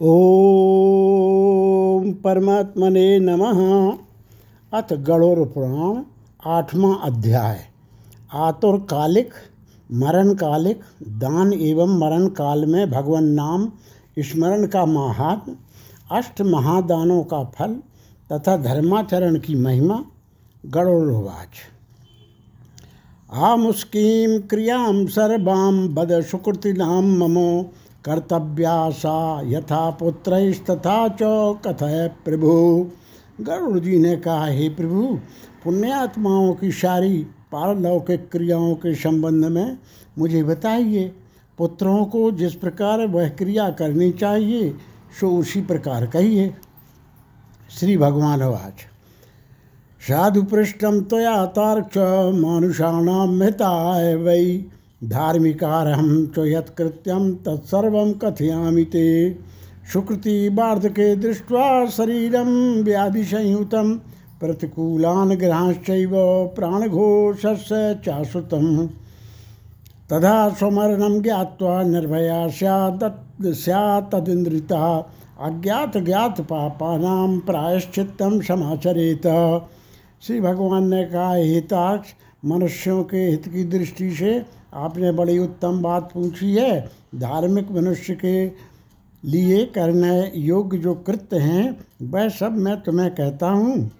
ओम परमात्मने नमः। अथ गणोर पुराण आठवां अध्याय। आतुर कालिक मरण कालिक दान एवं मरण काल में भगवान नाम, स्मरण का महात्म अष्ट महादानों का फल तथा धर्माचरण की महिमा, गणोरवाच। आमुष्कीं क्रियाँ सर्वां बद सुकृतिनां ममो कर्तव्या यथा पुत्रस्तथा च कथय प्रभु। गरुड़ जी ने कहा, हे प्रभु, पुण्यात्माओं की सारी पारलौकिक क्रियाओं के संबंध में मुझे बताइए, पुत्रों को जिस प्रकार वह क्रिया करनी चाहिए, सो उसी प्रकार कहिए। श्री भगवान वाच साधु पृष्ठम तया तार्क्ष मानुषाणाम मिताय वै। धार्मिकारहं च यत्कृत्यं तत्सर्वं कथयामि ते। सुकृति वार्धके दृष्ट्वा शरीरं व्याधिसंयुतं प्रतिकूलान् ग्रहाश्चैव प्राणघोषस्य चाश्रुतं तदा स्वमरणं ज्ञात्वा निर्भया स्यात् स्यात् ज्ञात पापानां प्रायश्चित्तं समाचरेत। श्री भगवान ने कहा हिताक्ष मनुष्यों के हित की दृष्टि से आपने बड़ी उत्तम बात पूछी है। धार्मिक मनुष्य के लिए करने योग्य जो कृत्य हैं, वह सब मैं तुम्हें कहता हूँ।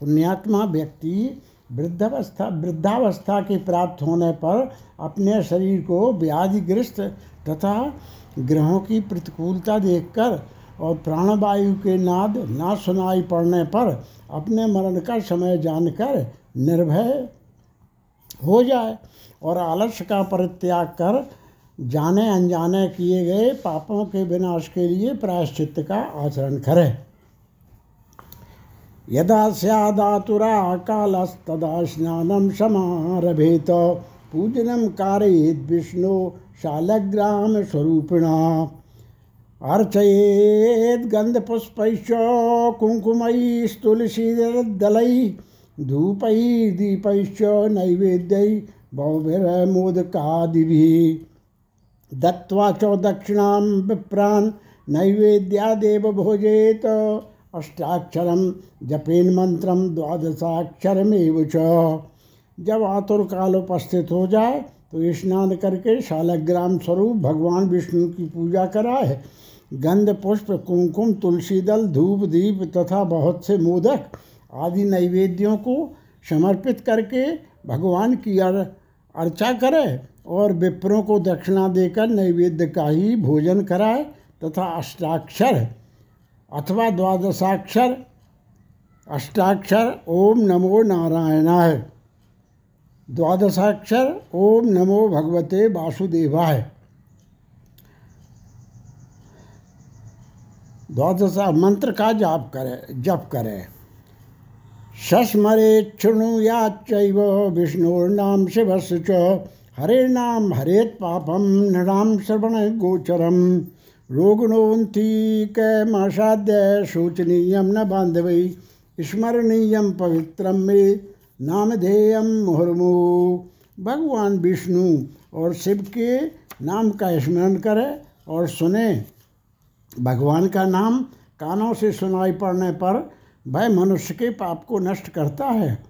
पुण्यात्मा व्यक्ति वृद्धावस्था वृद्धावस्था के प्राप्त होने पर अपने शरीर को व्याधिग्रस्त तथा ग्रहों की प्रतिकूलता देखकर और प्राणवायु के नाद ना सुनाई पड़ने पर अपने मरण का समय जानकर निर्भय हो जाए और आलस्य का परित्याग कर जाने अनजाने किए गए पापों के विनाश के लिए प्रायश्चित का आचरण करे। यदा स्यादातुरा कालस्तदा स्नानम समारभेत विष्णु शालग्राम स्वरूपिणा। अर्चयेद गंधपुष्पैश्च कुंकुमई तुलसीदलई धूपै दीपैश्च नैवेद्यै बहुभिर्मोदकादिभिः दत्त्वा च दक्षिणां विप्रान् नैवेद्यादेव भोजेत अष्टाक्षरं जपेन मंत्रम द्वादशाक्षरमेव च। जब आतुर काल उपस्थित हो जाए तो स्नान करके शालग्राम स्वरूप भगवान विष्णु की पूजा कराए गंध पुष्प कुमकुम तुलसी दल धूप, दीप तथा बहुत से मोदक आदि नैवेद्यों को समर्पित करके भगवान की अर्चा करे और विप्रों को दक्षिणा देकर नैवेद्य का ही भोजन कराए तथा अष्टाक्षर अथवा द्वादशाक्षर, अष्टाक्षर ओम नमो नारायणाय। द्वादशाक्षर ओम नमो भगवते वासुदेवाय। द्वादशा मंत्र का जाप करे, जप करें। शस्मरेच्छृणुयाच्चैव विष्णोर्नाम शिवस्य च। हरेर्नाम हरेत् पापम, नृणाम श्रवणगोचरं रोगणोन्तीकमासाद्य शोचनीय न बान्धवै, स्मरणीय पवित्रं मे नामधेयम मुहुर्मु। भगवान विष्णु और शिव के नाम का स्मरण करें और सुने। भगवान का नाम कानों से सुनाई पड़ने पर वह मनुष्य के पाप को नष्ट करता है।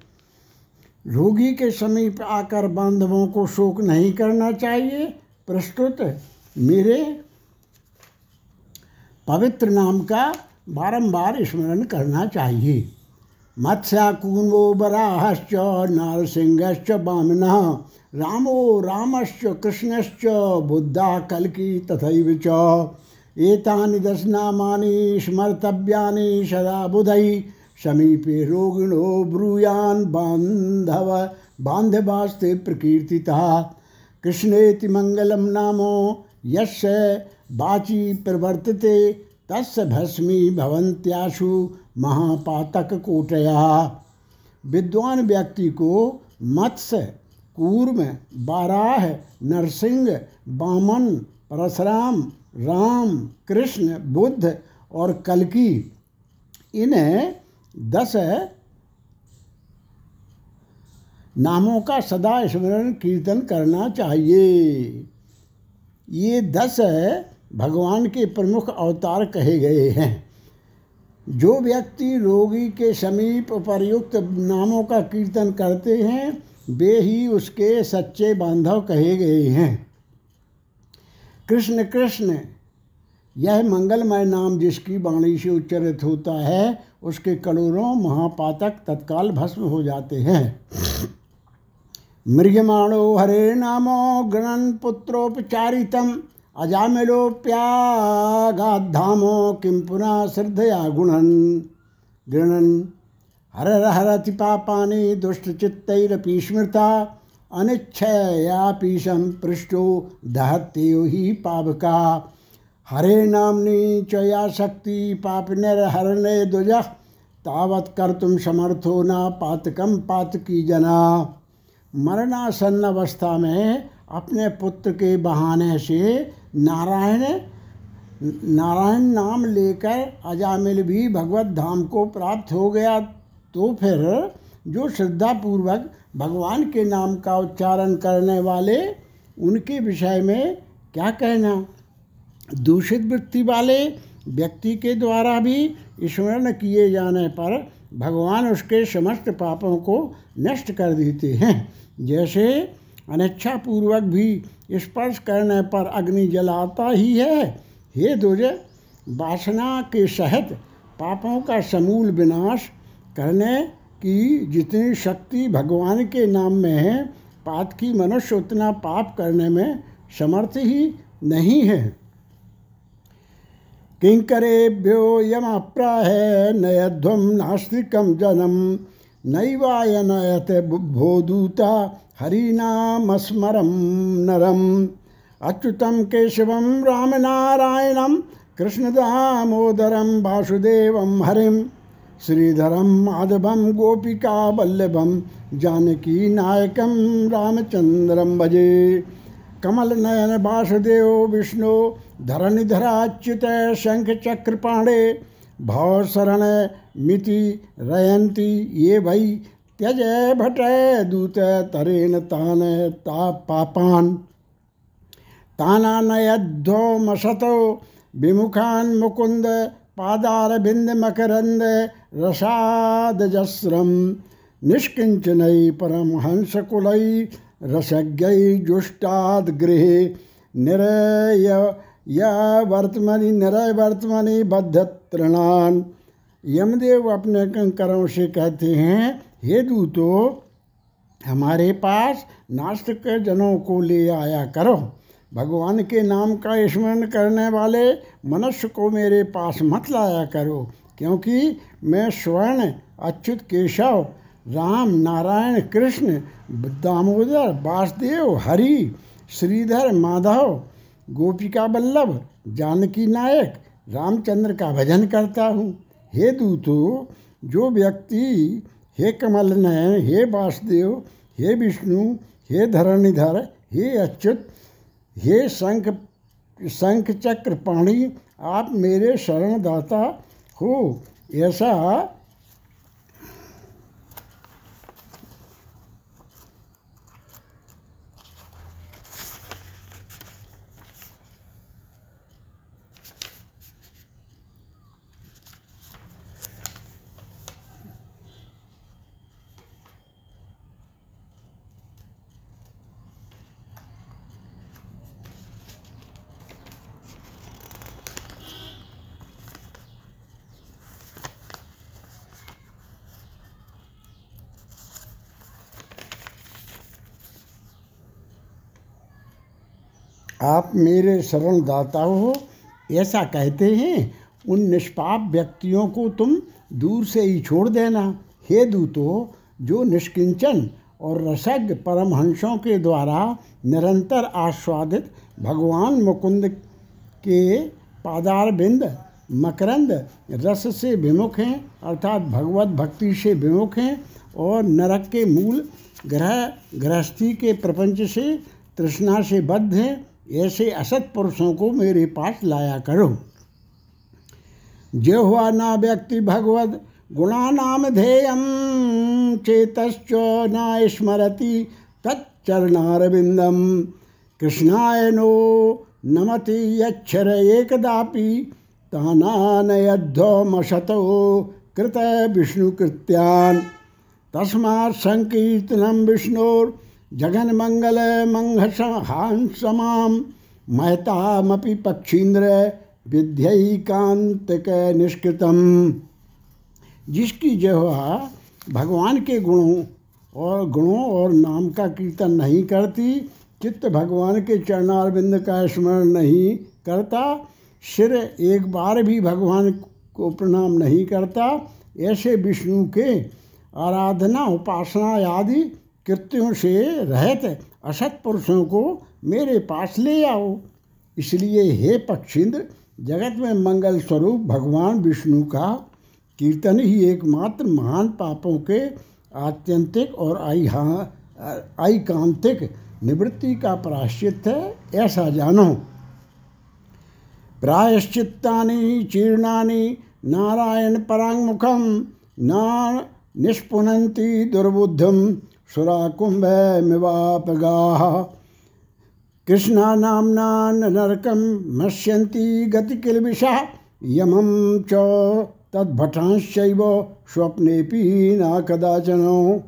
रोगी के समीप आकर बांधवों को शोक नहीं करना चाहिए। प्रस्तुत, मेरे पवित्र नाम का बारंबार स्मरण करना चाहिए। मत्स्याकून्वो बराहश्च, नारसिंहश्च, बामिनः, रामो रामश्च, कृष्णश्च, बुद्धा कल्की तथैव च। एतानि दशनामानि स्मर्तव्यानि सदा बुधै समीपे रोगिणो ब्रूयान् बान्धव बान्धवास्ते प्रकीर्तितः। कृष्णेति मङ्गलं नामो यस्य वाची प्रवर्तते तस्य भस्मी भवन्त्याशु महापातक विद्वान व्यक्ति को मत्स्य कूर्म, बाराह, नरसिंह, बामन, परशुराम राम, कृष्ण, बुद्ध और कलकी, इन्हें दस नामों का सदा स्मरण कीर्तन करना चाहिए। ये दस भगवान के प्रमुख अवतार कहे गए हैं। जो व्यक्ति रोगी के समीप उपर्युक्त नामों का कीर्तन करते हैं, वे ही उसके सच्चे बांधव कहे गए हैं। कृष्ण कृष्ण, यह मंगलमय नाम जिसकी वाणी से उच्चरित होता है, उसके करोड़ों महापातक तत्काल भस्म हो जाते हैं। मृगमाणो हरे नामो गणन पुत्रोपचारितम अजामिलोप्यागाधामो किम पुनः श्रद्धया गुणन। गृणन, हर हरति पापानि दुष्टचित्तरपि स्मृता अनिच्छयापीशम पृष्ठो दहत्यो ही पावका। हरे नामनी च या शक्ति पापिनरहरणे तावत कर तुम समर्थो न पातकम पातकी जना। मरणासन्न अवस्था में अपने पुत्र के बहाने से नारायण नारायण नाम लेकर अजामिल भी भगवत धाम को प्राप्त हो गया। तो फिर जो श्रद्धापूर्वक भगवान के नाम का उच्चारण करने वाले, उनके विषय में क्या कहना? दूषित वृत्ति वाले व्यक्ति के द्वारा भी स्मरण किए जाने पर भगवान उसके समस्त पापों को नष्ट कर देते हैं। जैसे अनिच्छापूर्वक भी स्पर्श करने पर अग्नि जलाता ही है। हे दुज वासना के सहित पापों का समूल विनाश करने की जितनी शक्ति भगवान के नाम में है पात की मनुष्य उतना पाप करने में समर्थ ही नहीं है। किङ्करेभ्यो यमप्राह नयध्वं नास्तिकं जनं नैवायनयत भोदूता हरिनामस्मरं नरम्। अच्युतं केशवं रामनारायणं, कृष्णदामोदरं वासुदेवं हरिं श्रीधरं माधवं गोपिकावल्लभं जानकीनायकं रामचन्द्रं भजे। कमलनयन वासुदेव विष्णु, धरणिधराच्युत शंख चक्र पाणे भाव शरण मिति रयंती ये भई त्यज भट दूत तरेन तान ता पापान। ताना नयध्यो मसतो विमुखान मुकुंद पादार बिंद मकरंद रसादजस्रम निष्किंचनई परमहंस कुलई रसज्ञ जुष्टाद गृह निरय वर्तमनि निरय वर्तमनि बद्ध तृणान यमदेव अपने कंकरों से कहते हैं, हे दूतो, हमारे पास नास्तिक जनों को ले आया करो। भगवान के नाम का स्मरण करने वाले मनुष्य को मेरे पास मत लाया करो, क्योंकि मैं स्वर्ण, अच्युत केशव, राम, नारायण, कृष्ण, दामोदर, वासुदेव, हरि, श्रीधर, माधव, गोपिका वल्लभ जानकी नायक, रामचंद्र का भजन करता हूँ। हे दूतो, जो व्यक्ति, हे कमल नयन, हे वासुदेव, हे विष्णु, हे धरणिधर, हे अच्युत, हे शंख शंख चक्र पाणी, आप मेरे शरणदाता हो। ऐसा आप मेरे शरण दाता हो, ऐसा कहते हैं, उन निष्पाप व्यक्तियों को तुम दूर से ही छोड़ देना। हे दूतो, जो निष्किंचन और रसज्ञ परमहंसों के द्वारा निरंतर आस्वादित भगवान मुकुंद के पादार बिंद मकरंद रस से विमुख हैं, अर्थात भगवत भक्ति से विमुख हैं और नरक के मूल ग्रह, गृहस्थी के प्रपंच से, तृष्णा से बद्ध हैं ऐसे असत पुरुषों को मेरे पास लाया करो। जो हुआ ना व्यक्ति भगवत गुणानाम ध्येयम, चेतश्च न स्मरति तच्चरणारविंदम। कृष्णाय नो नमति यक्षर एकदापि तानानयध्वमशतो कृत विष्णुकृत्यान्। तस्मात् संकीर्तनं विष्णोर्जगन्मङ्गलमङ्घहांसमां महतामपि पक्षीन्द्र विद्यैकांतिक निष्कृतम। जिसकी जवा भगवान के गुणों और गुणों और नाम का कीर्तन नहीं करती, चित्त भगवान के चरणारविंद का स्मरण नहीं करता, सिर एक बार भी भगवान को प्रणाम नहीं करता, ऐसे विष्णु के आराधना, उपासना आदि कृत्यों से रहत असत पुरुषों को मेरे पास ले आओ। इसलिए हे पक्षिंद्र, जगत में मंगल स्वरूप भगवान विष्णु का कीर्तन ही एकमात्र महान पापों के आत्यंतिक और आईकांतिक निवृत्ति का प्राश्चित है, ऐसा जानो। प्रायश्चित्तानि चीर्णा नारायण परांगमुखम न निष्पुनन्ति दुर्बुद्धम सुराकुंभ मिवापगा कृष्णा नामना नरकम मश्यन्ति गतिकिलविषा यमं च तद्भटांशैव स्वप्नेपि न कदाचनो।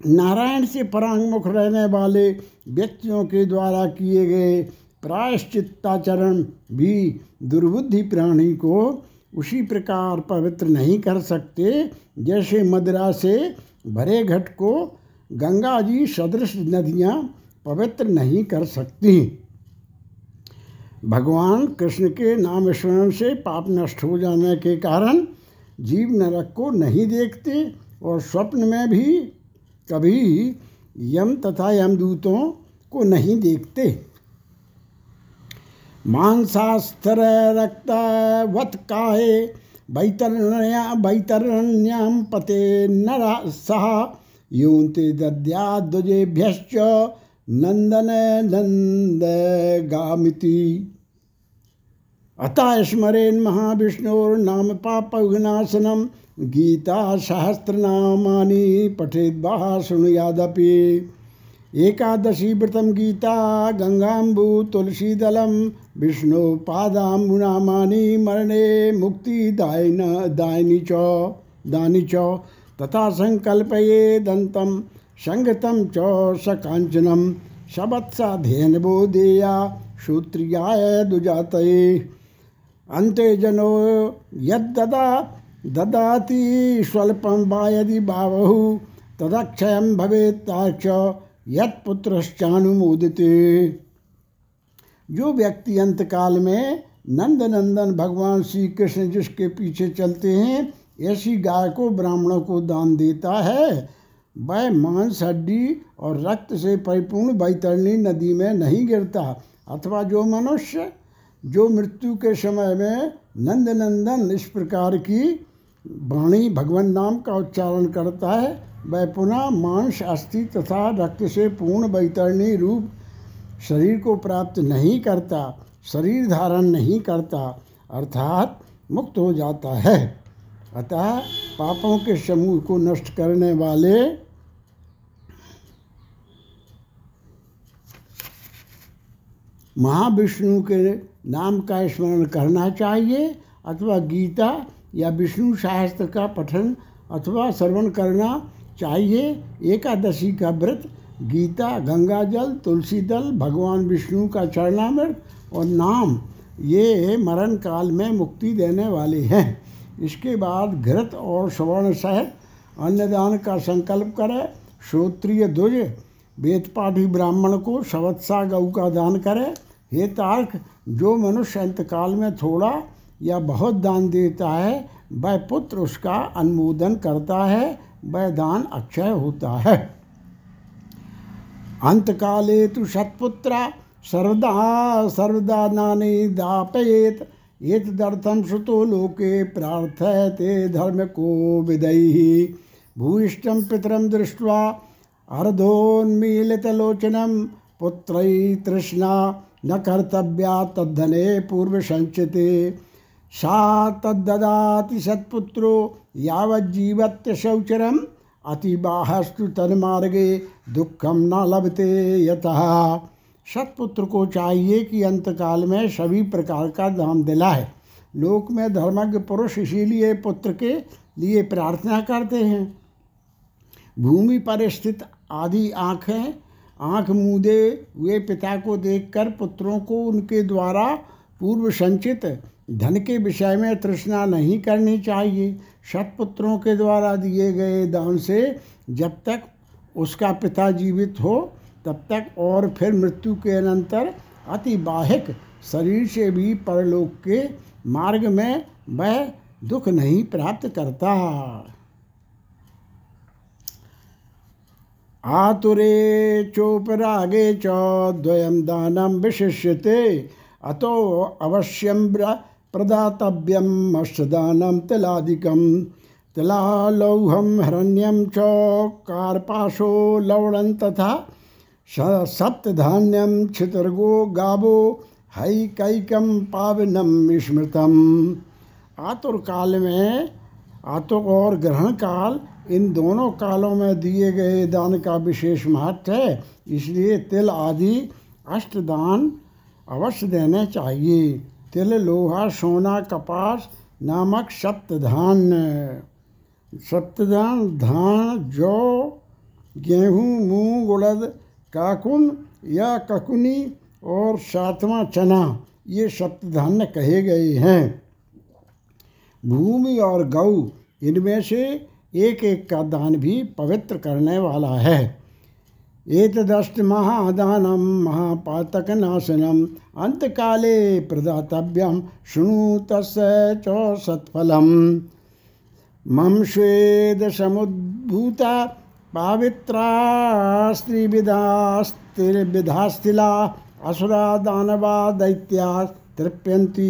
नारायण से परांगमुख रहने वाले व्यक्तियों के द्वारा किए गए प्रायश्चित्ताचरण भी दुर्बुद्धि प्राणी को उसी प्रकार पवित्र नहीं कर सकते, जैसे मदिरा से भरे घट को गंगा जी सदृश नदियाँ पवित्र नहीं कर सकती। भगवान कृष्ण के नाम स्मरण से पाप नष्ट हो जाने के कारण जीव नरक को नहीं देखते और स्वप्न में भी कभी यम तथा यमदूतों को नहीं देखते। मांसास्तर रक्त वत बैतरण्या बैतरण्याम पते नरा सह यूंते दद्याद्वजेभ्यश्च नंदन नंद गामिति। अतः स्मरेन महाविष्णुर्नाम पाप विनाशनम गीता सहस्रनामानि पठेद्वा शृणुयादपि। एकादशी व्रतम गीता, गंगाम्बु तुलसीदलम विष्णु पादाम्बुनामानि, मरणे मुक्ति दायन, दायनी च, दानी च, तथा संकल्पये दंतम संगतम च सकांचनम सबत्साध्ययन बोधेया श्रोत्रियाय दुजातये। अन्ते जनो, यद्ददा, ददाति स्वल्पं वा यदि बावहु तदक्षयं भवेत्ताक्ष यत्पुत्रश्चानुमोदिते जो व्यक्ति अंतकाल में नंद नंदन भगवान श्री कृष्ण जिसके पीछे चलते हैं, ऐसी गाय को, ब्राह्मणों को दान देता है। वह मांस, हड्डी और रक्त से परिपूर्ण बैतरणी नदी में नहीं गिरता, अथवा जो मनुष्य, जो मृत्यु के समय में नंद नंदन इस प्रकार की वाणी भगवान नाम का उच्चारण करता है वह पुनः मांस, अस्थि तथा रक्त से पूर्ण बैतरणी रूप शरीर को प्राप्त नहीं करता, शरीर धारण नहीं करता, अर्थात मुक्त हो जाता है। अतः पापों के समूह को नष्ट करने वाले महाविष्णु के नाम का स्मरण करना चाहिए, अथवा गीता या विष्णु शास्त्र का पठन अथवा श्रवण करना चाहिए एकादशी का व्रत, गीता, गंगा जल, तुलसी दल, भगवान विष्णु का चरणामृत और नाम, ये मरण काल में मुक्ति देने वाले हैं। इसके बाद घृत और स्वर्ण सहित अन्नदान का संकल्प करें, श्रोत्रिय ध्वज, वेदपाठी ब्राह्मण को सवत्सा गऊ का दान करें। हे तार्क, जो मनुष्य अंतकाल में थोड़ा या बहुत दान देता है, वह पुत्र उसका अनुमोदन करता है। वह दान अक्षय होता है। अंतकाले तो सत्पुत्रा सर्वदा सर्वदा नानी दापयेत एतदर्थम श्रुतो लोके प्रार्थयते धर्म को विदयी भूयिष्ठम पितरम दृष्ट्वा अर्धोन्मीलितलोचनम पुत्र तृष्णा, न कर्तव्या तद्धने पूर्व संचिते सा तद्ददाति सत्पुत्रो यावज्जीवत्य शौचरम अतिबाहस्तु तन्मार्गे दुखम न लभते यतः। सत्पुत्र को चाहिए कि अंतकाल में सभी प्रकार का दान दिलाए लोक में धर्मज्ञ पुरुष इसीलिए पुत्र के लिए प्रार्थना करते हैं। भूमि पर स्थित आदि आँखें, आँख मूदे हुए पिता को देखकर पुत्रों को उनके द्वारा पूर्व संचित धन के विषय में तृष्णा नहीं करनी चाहिए। सतपुत्रों के द्वारा दिए गए दान से जब तक उसका पिता जीवित हो, तब तक और फिर मृत्यु के अनंतर अतिवाहिक शरीर से भी परलोक के मार्ग में वह दुख नहीं प्राप्त करता। आतुरे चोपरागे च द्वयं दानं विशिष्यते। अतो अवश्यं प्रदातव्यम् अष्टदानं तिलादिकं, तिलालौहं, हरण्यं च कार्पाशो लवणं तथा सप्तधान्यं छितर्गो गावो हैकैकं पावनम स्मृतम आतुर काल में आतुक और ग्रहण काल इन दोनों कालों में दिए गए दान का विशेष महत्व है, इसलिए तिल आदि अष्टदान अवश्य देने चाहिए। तिल लोहा सोना कपास नामक सप्तधान्य सप्तधान, धान, जौ, गेहूँ, मूंग, उड़द, काकुन या ककुनी और सातवां चना, ये सप्तधान्य कहे गए हैं। भूमि और गऊ इनमें से एक एक का दान भी पवित्र करने वाला है। एतदस्त महादानम, महापातक नाशनम अंतकाले प्रदातव्यम शुणु तस् च मम स्वेद समुद्भूता पावित्रा स्त्रीविधास्तिविधास्तिला असुरा दानवा दैत्या तृप्यन्ति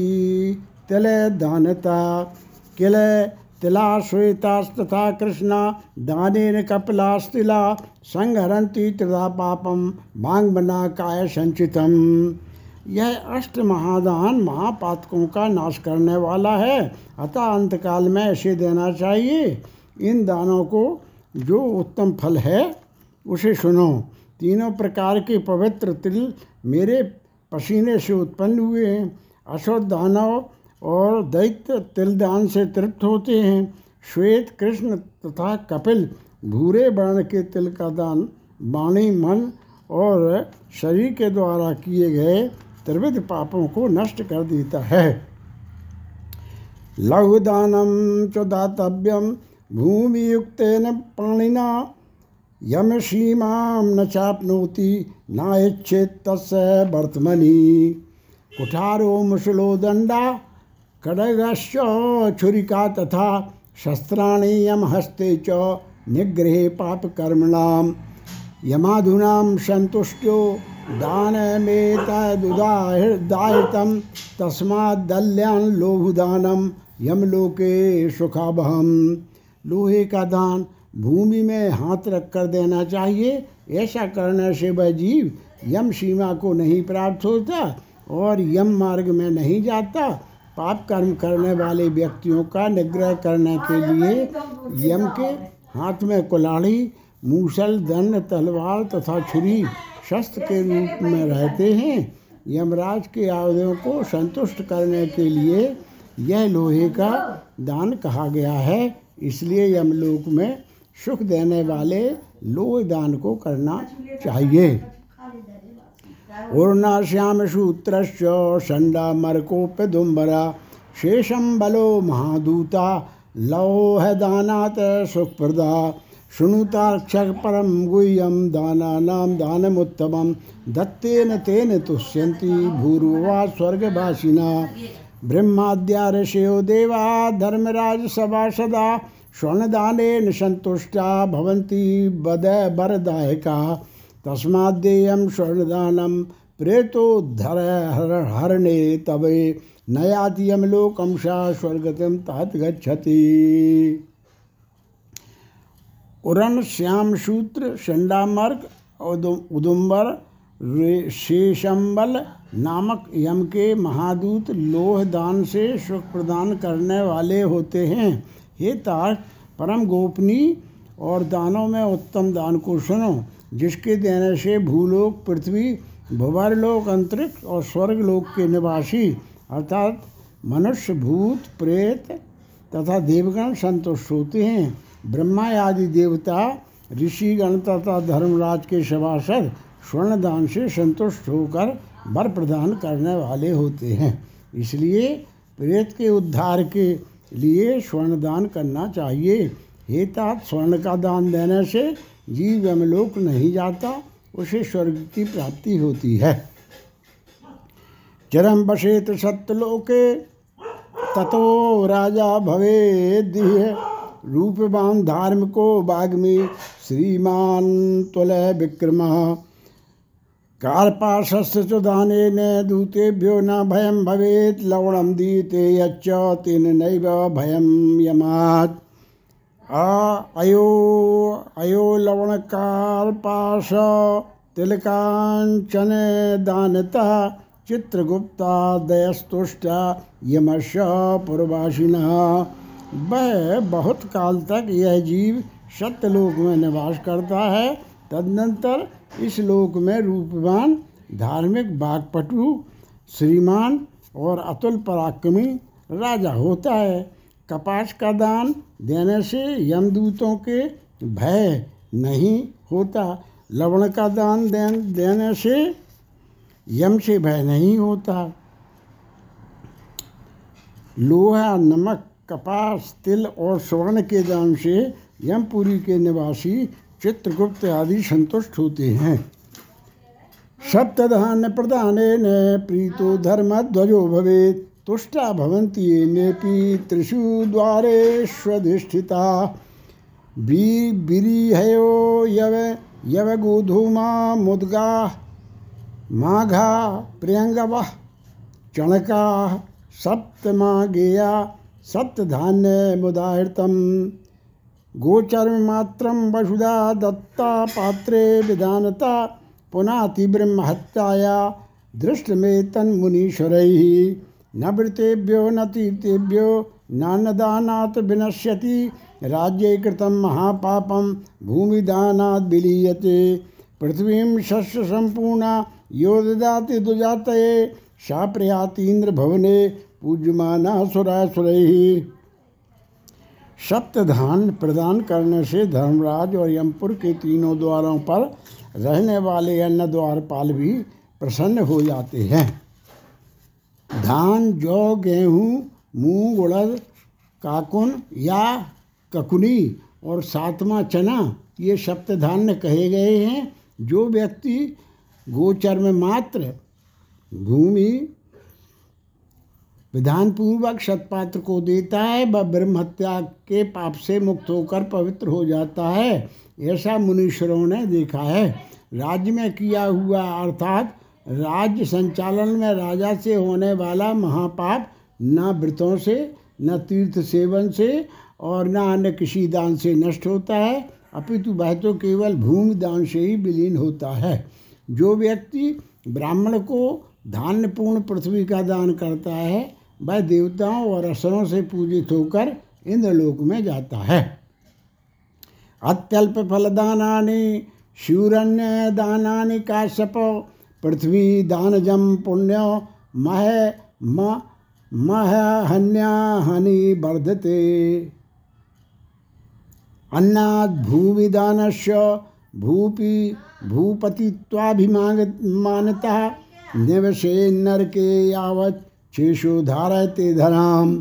तिले दानता किल तिला श्वेतास्तथा कृष्णा दानेन कपिलास्तिला संहरंती त्रिधा भाँग बना काय संचितम यह अष्ट महादान महापातकों का नाश करने वाला है। अतः अंतकाल में ऐसे देना चाहिए। इन दानों को जो उत्तम फल है, उसे सुनो। तीनों प्रकार के पवित्र तिल मेरे पसीने से उत्पन्न हुए हैं। अशोध दानव और दैत्य तिलदान से तृप्त होते हैं। श्वेत, कृष्ण तथा कपिल भूरे वर्ण के तिल का दान वाणी, मन और शरीर के द्वारा किए गए त्रिविध पापों को नष्ट कर देता है। लघुदानम च दातव्यम भूमियुक्त पाणिना यम सीमा न चापनोति नाइच्छेत तस् वर्तमनी। कुठारो मुसलो दंडा खड्गश्च छुरिका तथा शस्त्राणि यम हस्ते च निग्रहे पापकर्मणां। यमाधूनां सन्तुष्ट्यो दानमेतदुदाहितं तस्माद्दल्यान् लोहुदानं यमलोके सुखावहम लोहे का दान भूमि में हाथ रख कर देना चाहिए ऐसा करने से वह जीव यम सीमा को नहीं प्राप्त होता और यम मार्ग में नहीं जाता। पाप कर्म करने वाले व्यक्तियों का निग्रह करने के लिए यम के हाथ में कुलाड़ी मूसल दंड तलवार तथा छुरी शस्त्र के रूप में रहते हैं। यमराज के आवेदों को संतुष्ट करने के लिए यह लोहे का दान कहा गया है। इसलिए यमलोक में सुख देने वाले लोह दान को करना चाहिए। उन्ना श्याम सूत्र ऊर्णाश्यामसूत्रश्च षण्डामर्कोप्यदुम्बरा शेषं बलो महादूता लौहदानात् सुखप्रदा। शृणुताक्षरपरं गुह्यं दानानां दानमुत्तमं, दत्तेन तेन तुष्यन्ति भूर्वा स्वर्गवासिना ब्रह्माद्या ऋषयो देवा सदा स्वर्णदानेन सन्तुष्टा भवन्ति बद वरदायका स्वर्णदानं प्रेतोद्धर हरणे तवे, नयाति यमलोकं सा स्वर्गतिं तात गच्छति। उरण, श्याम सूत्र शंडामर्ग उदुम्बर शेषम्बल, नामक यम के महादूत लोह दान से सुख प्रदान करने वाले होते हैं। ये तार, परम गोपनीय और दानों में उत्तम दान को सुनो, जिसके देने से भूलोक, पृथ्वी भुवर लोक अंतरिक्ष और स्वर्ग लोक के निवासी, अर्थात मनुष्य भूत प्रेत तथा देवगण संतुष्ट होते हैं। ब्रह्मा आदि देवता ऋषिगण तथा धर्मराज के सभासद स्वर्ण दान से संतुष्ट होकर वर प्रदान करने वाले होते हैं। इसलिए प्रेत के उद्धार के लिए स्वर्ण दान करना चाहिए। हेतात स्वर्ण का दान देने से जीव यमलोक नहीं जाता, उसे स्वर्ग की प्राप्ति होती है। चरम बसेत सत्यलोके ततो राजा भवे रूपवान धार्मिको बाग्मी श्रीमान तुलय विक्रम कार्पाशस्य च दूतेभ्यो न भयं भवेत्, लवणं दीते यच्च तेन नैव भयं यमात्। अयो अयो लवणकार्पाश तिलकाञ्चन दानता, चित्रगुप्ता दयस्तुष्टा यमश पुरवासिनः। वह बहुत काल तक यह जीव सत्यलोक में निवास करता है। तदनंतर इस लोक में रूपवान, धार्मिक बागपटु, श्रीमान और अतुल पराक्रमी राजा होता है। कपास का दान देने से यमदूतों के भय नहीं होता। लवण का दान देने से यम से भय नहीं होता। लोहा नमक कपास, तिल और स्वर्ण के दान से यमपुरी के निवासी चित्रगुप्त आदि संतुष्ट होते हैं। सप्तधान्य प्रदान प्रीतो धर्म ध्वजो भवे तुष्टा भवंती नेपी त्रिषु द्वारेष्वधिष्ठिता बिरीहयो यव यवगोधूमा मुद्गा, माघा प्रियंगव चणका सप्तमा गेया सप्तधान्य मुदाहृतम गोचर्मात्रं वसुधा दत्ता पात्रे विधानता पुनः तीव्रमहत्याया दृष्टमेतन्मुनीश्वरैः न वृतेभ्यो न तीर्थेभ्यो नान्नदानात् विनश्यति। राज्ये कृतं महापापं भूमिदानात् विलीयते। पृथ्वीं शस्यसम्पूर्णा यो ददाति दुजातये। सा प्रयातीन्द्रभवने पूज्यमाना सुरासुरैः। सप्तधान प्रदान करने से धर्मराज और यमपुर के तीनों द्वारों पर रहने वाले अन्य द्वारपाल भी प्रसन्न हो जाते हैं। धान, जौ, गेहूँ, मूंग, उड़द, काकुन या ककुनी और सातवां चना ये सप्तधान्य कहे गए हैं। जो व्यक्ति गोचर में मात्र भूमि विधान पूर्वक सतपात्र को देता है, वह ब्रह्म हत्या के पाप से मुक्त होकर पवित्र हो जाता है। ऐसा मुनीश्वरों ने देखा है। राज्य में किया हुआ, अर्थात राज्य संचालन में राजा से होने वाला महापाप, न व्रतों से, न तीर्थ सेवन से और न अन्य किसी दान से नष्ट होता है। अपितु वह तो केवल भूमि दान से ही विलीन होता है। जो व्यक्ति ब्राह्मण को धान्यपूर्ण पृथ्वी का दान करता है वह देवताओं और असरों से पूजित होकर इंद्रलोक में जाता है। अत्यल्प फलदानानि, शूरण्य दानानि काश्यप, पृथ्वी दानजम पुण्य, मह महन्या हनि वर्धते। अन्नाद भूमिदानस्य भूपि भूपतित्वाभिमानता निवसे नरके यावत् शेषो धारयते धराम।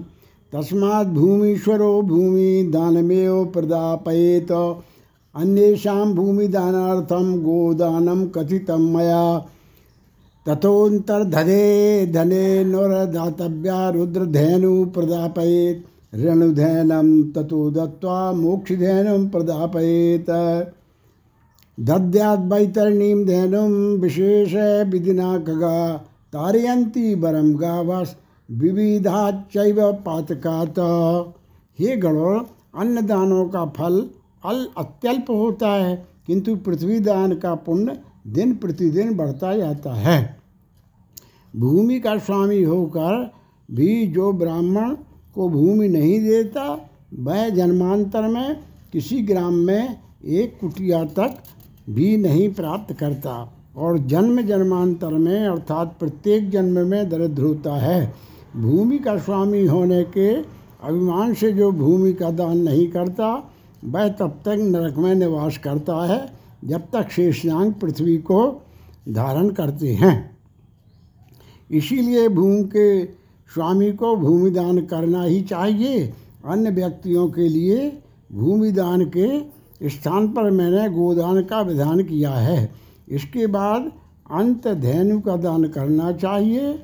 तस्मात् भूमीश्वरो भूमि दानमेव प्रदापयेत। अन्येषां भूमिदानार्थं गोदानं कथितं मया। तथोऽन्तर्धने धने नरदातव्या रुद्रधेनु प्रदापयेत्। ऋणुधैनं ततो दत्त्वा मोक्षधेनुं प्रदापयेत्। दद्याद्वैतरणीं धेनुं विशेष विधिना खगा तारयंती बरम गावस विविधाचैव पातकात। हे गणों अन्न दानों का फल अल अत्यल्प होता है, किंतु पृथ्वी दान का पुण्य दिन प्रतिदिन बढ़ता जाता है। भूमि का स्वामी होकर भी जो ब्राह्मण को भूमि नहीं देता, वह जन्मांतर में किसी ग्राम में एक कुटिया तक भी नहीं प्राप्त करता। और जन्म जन्मांतर में, अर्थात प्रत्येक जन्म में दरिद्र होता है। भूमि का स्वामी होने के अभिमान से जो भूमि का दान नहीं करता, वह तब तक नरक में निवास करता है, जब तक शेषनांग पृथ्वी को धारण करते हैं। इसीलिए भूमि के स्वामी को भूमि दान करना ही चाहिए। अन्य व्यक्तियों के लिए भूमि दान के स्थान पर मैंने गोदान का विधान किया है। इसके बाद अंत धैनु का दान करना चाहिए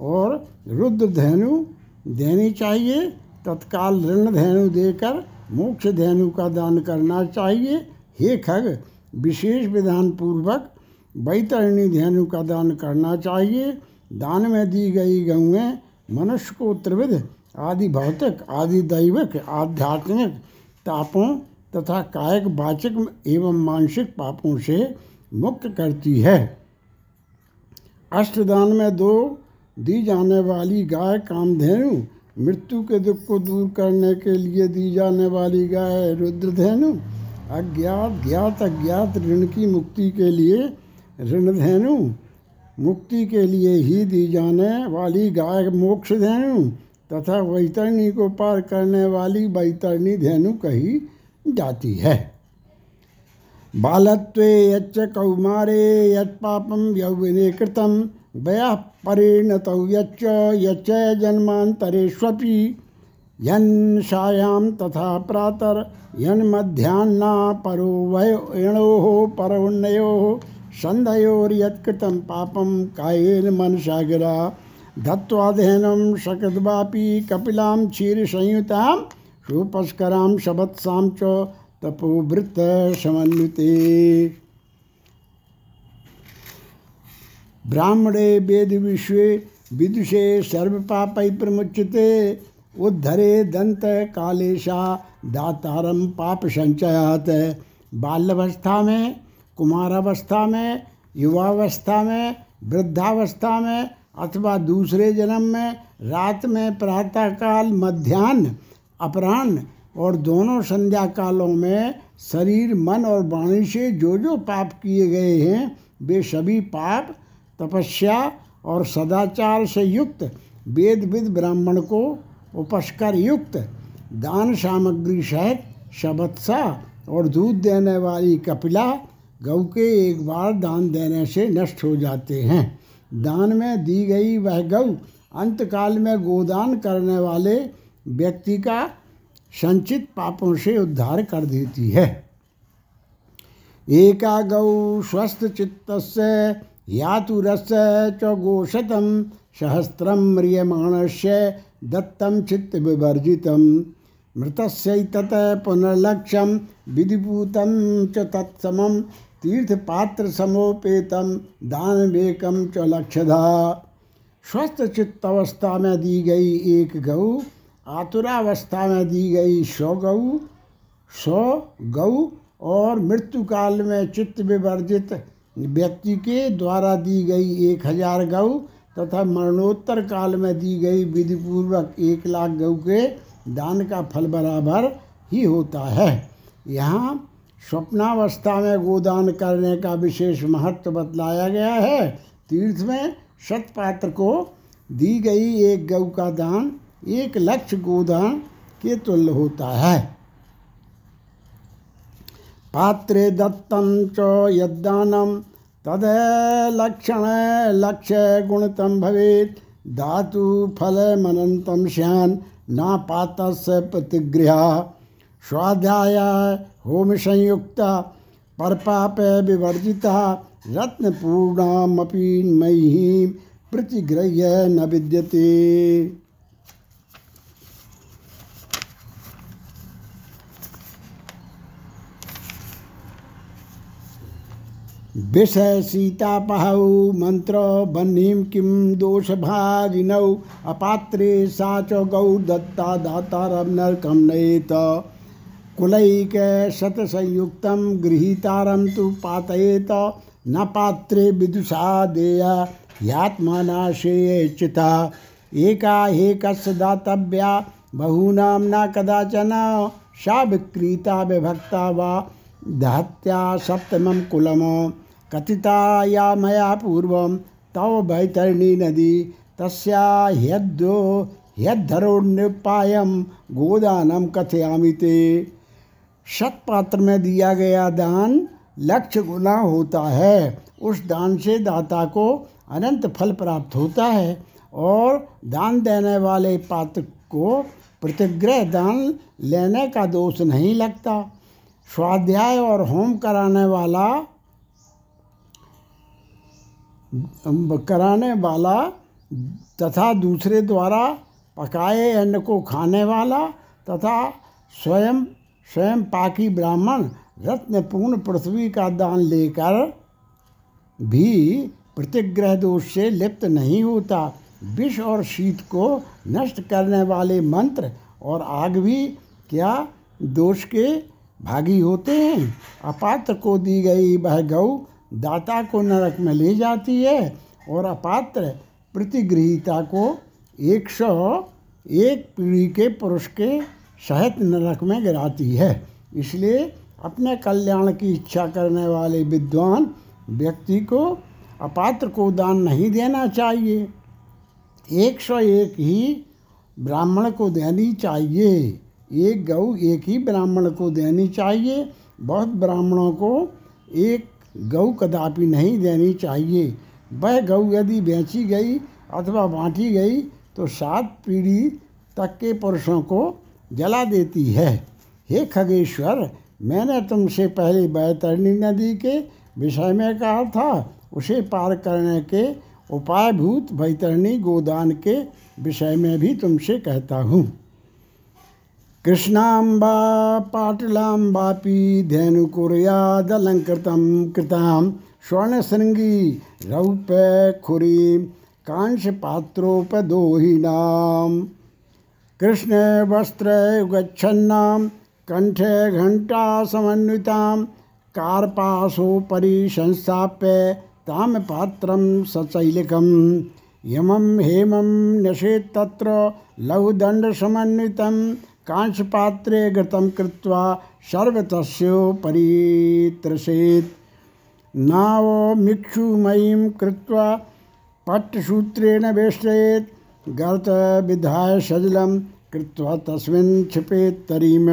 और रुद्र धैनु देनी चाहिए, तत्काल ऋण धैनु देकर मोक्ष धैनु का दान करना चाहिए। हे खग, विशेष विधान पूर्वक वैतरणी धैनु का दान करना चाहिए। दान में दी गई गऊँ मनुष्य को त्रिविध आदि भौतिक आदि दैविक आध्यात्मिक, तापों तथा कायक, वाचक एवं मानसिक पापों से मुक्त करती है। अष्टदान में दो, दी जाने वाली गाय कामधेनु, मृत्यु के दुख को दूर करने के लिए दी जाने वाली गाय रुद्रधेनु, अज्ञात, ज्ञात, अज्ञात ऋण की मुक्ति के लिए ऋणधेनु, मुक्ति के लिए ही दी जाने वाली गाय मोक्ष धेनु तथा वैतरणी को पार करने वाली वैतरणी धेनु कही जाती है। बालत्वे यच्च कौमारे यत्पापम यौवने कृतम वया परिणत यच्च यच्च जन्मांतरेष्वपि यन सायां तथा प्रातर, यन मध्यान्ना परो वयोणोः परोन्नयोः संधयोर्यत्कृतं पापं कायेन मनसा धत्वाधेनं शकद्वापि, कपिलां क्षीरसंयुतां, रूपस्करां शबत्सां च तपोवृत्तसमन्विते ब्राह्मणे वेद विश्वे विदुषे सर्वपापै प्रमुच्यते। उद्धरे दंत कालेशा दातारम पाप संचयात बाल्यावस्था में कुमारावस्था में युवावस्था में वृद्धावस्था में अथवा दूसरे जन्म में रात में प्रातःकाल मध्यान्ह अपराह्न और दोनों संध्या कालों में शरीर, मन और वाणी से जो जो पाप किए गए हैं, वे सभी पाप, तपस्या और सदाचार से युक्त वेद विद ब्राह्मण को उपस्कर युक्त, दान सामग्री सहित शबत्सा और दूध देने वाली कपिला गौ के एक बार दान देने से नष्ट हो जाते हैं। दान में दी गई वह गौ अंतकाल में गोदान करने वाले व्यक्ति का संचित पापों से उद्धार कर देती है। एका गौ स्वस्थ चित्त यातुरस च गोशतम सहस्रम म्रियमाण से दत्तम चित्त विवर्जितम। मृतस्यैतत् पुनर्लक्ष्यम विधिभूतम च तत्समम तीर्थ पात्र समोपेतम दान बेकम च लक्षधा। स्वस्थ चित्त अवस्था में दी गई एक गौ आतुरावस्था में दी गई सौ गौ सौ गौ और मृत्यु काल में चित्त विवर्जित व्यक्ति के द्वारा दी गई एक हज़ार गौ तथा मरणोत्तर काल में दी गई विधिपूर्वक एक लाख गौ के दान का फल बराबर ही होता है। यहाँ स्वप्नावस्था में गोदान करने का विशेष महत्व बतलाया गया है। तीर्थ में शतपात्र को दी गई एक गऊ का दान एक लक्ष्य गोदान के तुल्य होता है। पात्रे दत्तम च यदानम तद लक्षण लक्ष्य गुणतम भवेत। धातु फल मनंतम श्यान, न पात्र प्रतिगृह। स्वाध्याय होम संयुक्ता परपाप विवर्जिता, रत्नपूर्णामपि मयी प्रतिग्रह्य न विद्यते। विषय सीतापहौ मंत्र बह्नीं किं दोषभारिणौ अपात्रे सा गौ दत्ता दातारं नरकं नयेत। कुलैक शतसंयुक्तं गृहीतारं तु पातयेत। न पात्रे विदुषा देया ह्यात्मनाशेयचिता एका हेकस्य दातव्या, बहूनां न कदाचन। सा विक्रीता विभक्ता वा, दहत्या सप्तमं कुलम। कथिता या मया पूर्व तव बैतरणी नदी तस्या ह्यद्यो ह्यद्धरोन्युपायम गोदानम कथयामि ते। पात्र में दिया गया दान लक्ष्य गुना होता है। उस दान से दाता को अनंत फल प्राप्त होता है और दान देने वाले पात्र को प्रतिग्रह दान लेने का दोष नहीं लगता। स्वाध्याय और होम कराने वाला कराने वाला तथा दूसरे द्वारा पकाए अन्न को खाने वाला तथा स्वयं स्वयं पाकी ब्राह्मण रत्नपूर्ण पृथ्वी का दान लेकर भी प्रतिग्रह दोष से लिप्त नहीं होता। विष और शीत को नष्ट करने वाले मंत्र और आग भी क्या दोष के भागी होते हैं? अपात्र को दी गई वह गौ दाता को नरक में ले जाती है और अपात्र प्रतिगृहिता को एक सौ एक पीढ़ी के पुरुष के सहित नरक में गिराती है। इसलिए अपने कल्याण की इच्छा करने वाले विद्वान व्यक्ति को अपात्र को दान नहीं देना चाहिए। एक सौ एक ही ब्राह्मण को देनी चाहिए। एक गऊ एक ही ब्राह्मण को देनी चाहिए। बहुत ब्राह्मणों को एक गऊ कदापि नहीं देनी चाहिए। वह गऊ यदि बेची गई अथवा बांटी गई तो सात पीढ़ी तक के पुरुषों को जला देती है। हे खगेश्वर, मैंने तुमसे पहले बैतरणी नदी के विषय में कहा था। उसे पार करने के उपायभूत बैतरणी गोदान के विषय में भी तुमसे कहता हूँ। कृष्णाम्बा, पाटलाम्बापी, धेनुकुर्यादलङ्कृतं कृतां स्वर्णशृङ्गी रौप्य खुरी कांशपात्रोपदोहिनां कृष्णवस्त्रयुगच्छन्नां, कण्ठे घण्टासमन्वितां, कार्पासोपरि संस्थाप्य तामपात्रं सचैलिकम् यमं, हेमं न्यसेत्तत्र लघुदण्डसमन्वितं कांचपात्रे गतं कृत्वा सर्वतस्योपरित्रसेत् नावमिक्षुमयीं कृत्वा पट्टसूत्रेण वेष्टयेत्। गर्तविधाय सजलं कृत्वा तस्मिन् छिपेत् तरीम।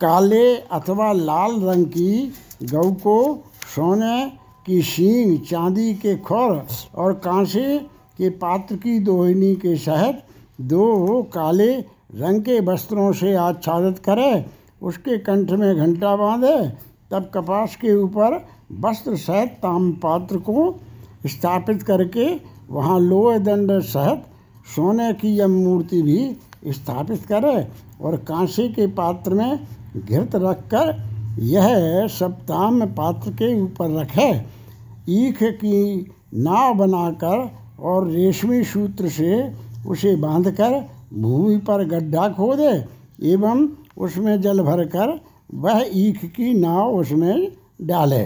काले अथवा लाल रंग की गौ को, सोने की सींग, चांदी के खोर और कांसे के पात्र की दोहिनी के सहित दो काले रंग के वस्त्रों से आच्छादित करे, उसके कंठ में घंटा बांधे, तब कपास के ऊपर वस्त्र सहित ताम पात्र को स्थापित करके वहाँ लोह दंड सहित सोने की यह मूर्ति भी स्थापित करे और कांसे के पात्र में घृत रखकर यह सप्ताम पात्र के ऊपर रखे। ईख की नाव बनाकर और रेशमी सूत्र से उसे बांधकर भूमि पर गड्ढा खोदे एवं उसमें जल भरकर वह ईख की नाव उसमें डाले।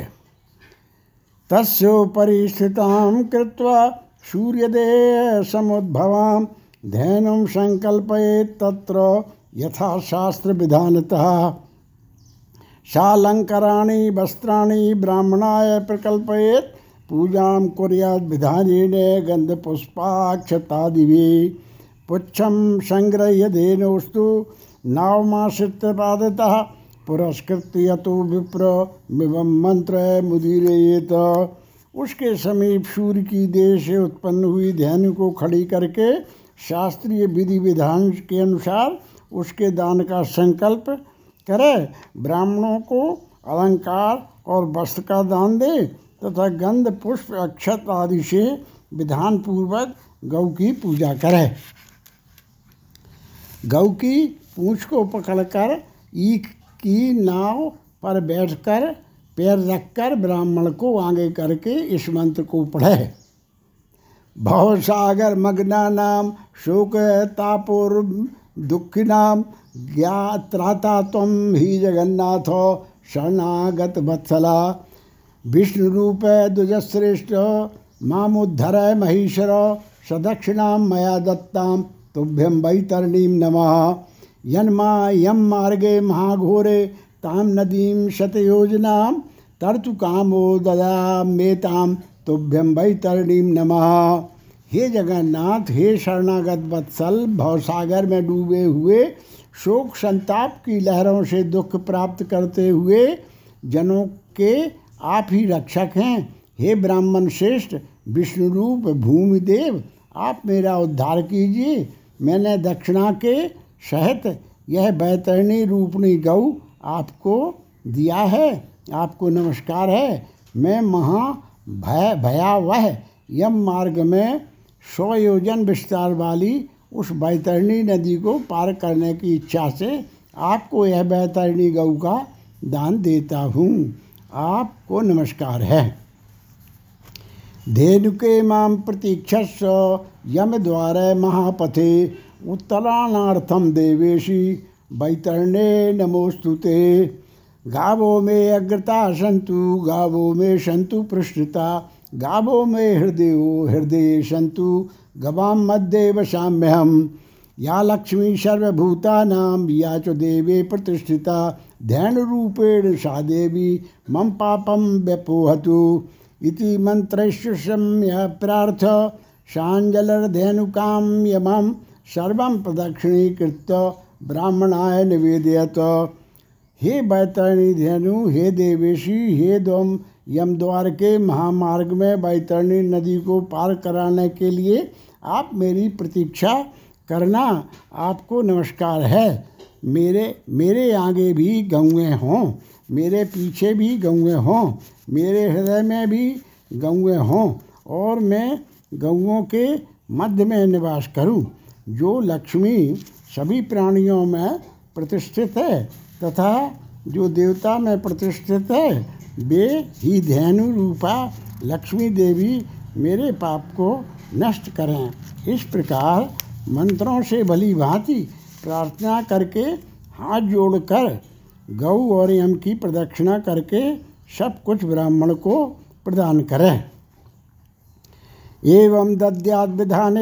तस्ोपरि स्थितां कृत्वा सूर्यदेह समुद्भवां धैनुं संकल्पयेत् तत्र यथाशास्त्रविधानतः। शालङ्कराणि, वस्त्राणि ब्राह्मणाय प्रकल्पयेत् पूजां कुर्यात् विधानेन गन्धपुष्पाक्षतादिभिः। पुच्छं सङ्गृह्य धेनोस्तु नावमाश्रित्यपादतः पुरस्कृत्य यतो विप्र मिवम मंत्र मुदीरेत उसके समीप सूर्य की देह से उत्पन्न हुई ध्यान को खड़ी करके शास्त्रीय विधि विधान के अनुसार उसके दान का संकल्प करे, ब्राह्मणों को अलंकार और वस्त्र का दान दे तथा गंध, पुष्प, अक्षत आदि से विधान पूर्वक गौ की पूजा करे। गौ की पूंछ को पकड़कर ईख की नाव पर बैठकर पैर रखकर ब्राह्मण को आगे करके इस मंत्र को पढ़े। भव सागर मग्ना नाम शोक तापुर दुखिनाम, ज्ञात्राता तम ही जगन्नाथ, शरणागत वत्सला। विष्णु रूप द्विजश्रेष्ठ मामुद्धर महीश्वर सदक्षिणा मया दत्ता तुभ्यम वैतरणीं नमः। यन्मा यम मार्गे महाघोरे ताम नदीं शतयोजना तरतु कामो ददा मेताम तुभ्यम वैतरणीम नमः। हे जगन्नाथ, हे शरणागत वत्सल, भवसागर में डूबे हुए शोक संताप की लहरों से दुख प्राप्त करते हुए जनों के आप ही रक्षक हैं। हे ब्राह्मण श्रेष्ठ विष्णु रूप भूमि देव आप मेरा उद्धार कीजिए। मैंने दक्षिणा के सहित यह बैतरणी रूपणी गऊ आपको दिया है। आपको नमस्कार है। मैं महा भय भयावह यम मार्ग में सौ योजन विस्तार वाली उस बैतरणी नदी को पार करने की इच्छा से आपको यह बैतरणी गऊ का दान देता हूँ। आपको नमस्कार है। धेनुके माम प्रतीक्षस्व यम द्वार महापथे उत्तराणार्थम देवेशी वैतरणे नमोस्तुते गावो में अग्रता सन्तु गावो में सन्तु पृष्ठता, गावो में हृदय हृदय सन्तु गवाम मध्य वशाम्यहम या लक्ष्मी सर्वभूतानां, या च देवे प्रतिष्ठिता ध्यान रूपेण सा देवी मम पापम व्यपोहतु इति मंत्रैश्य प्रार्थ। शांजलर्धेनुकाम यमम सर्वं प्रदक्षिणीकृत ब्राह्मणाय निवेदयत। हे बैतरणी धेनु, हे देवेशी, हे दोम यम द्वार के महामार्ग में बैतरणी नदी को पार कराने के लिए आप मेरी प्रतीक्षा करना आपको नमस्कार है। मेरे मेरे आगे भी गौएँ हों, मेरे पीछे भी गौएँ हों, मेरे हृदय में भी गौएँ हों, और मैं गौओं के मध्य में निवास करूँ। जो लक्ष्मी सभी प्राणियों में प्रतिष्ठित है, तथा जो देवता में प्रतिष्ठित है, वे ही धैनु रूपा लक्ष्मी देवी मेरे पाप को नष्ट करें। इस प्रकार मंत्रों से भली भांति प्रार्थना करके हाथ जोड़कर गौ और यम की प्रदक्षिणा करके सब कुछ ब्राह्मण को प्रदान करें। एवं दद्याद विधान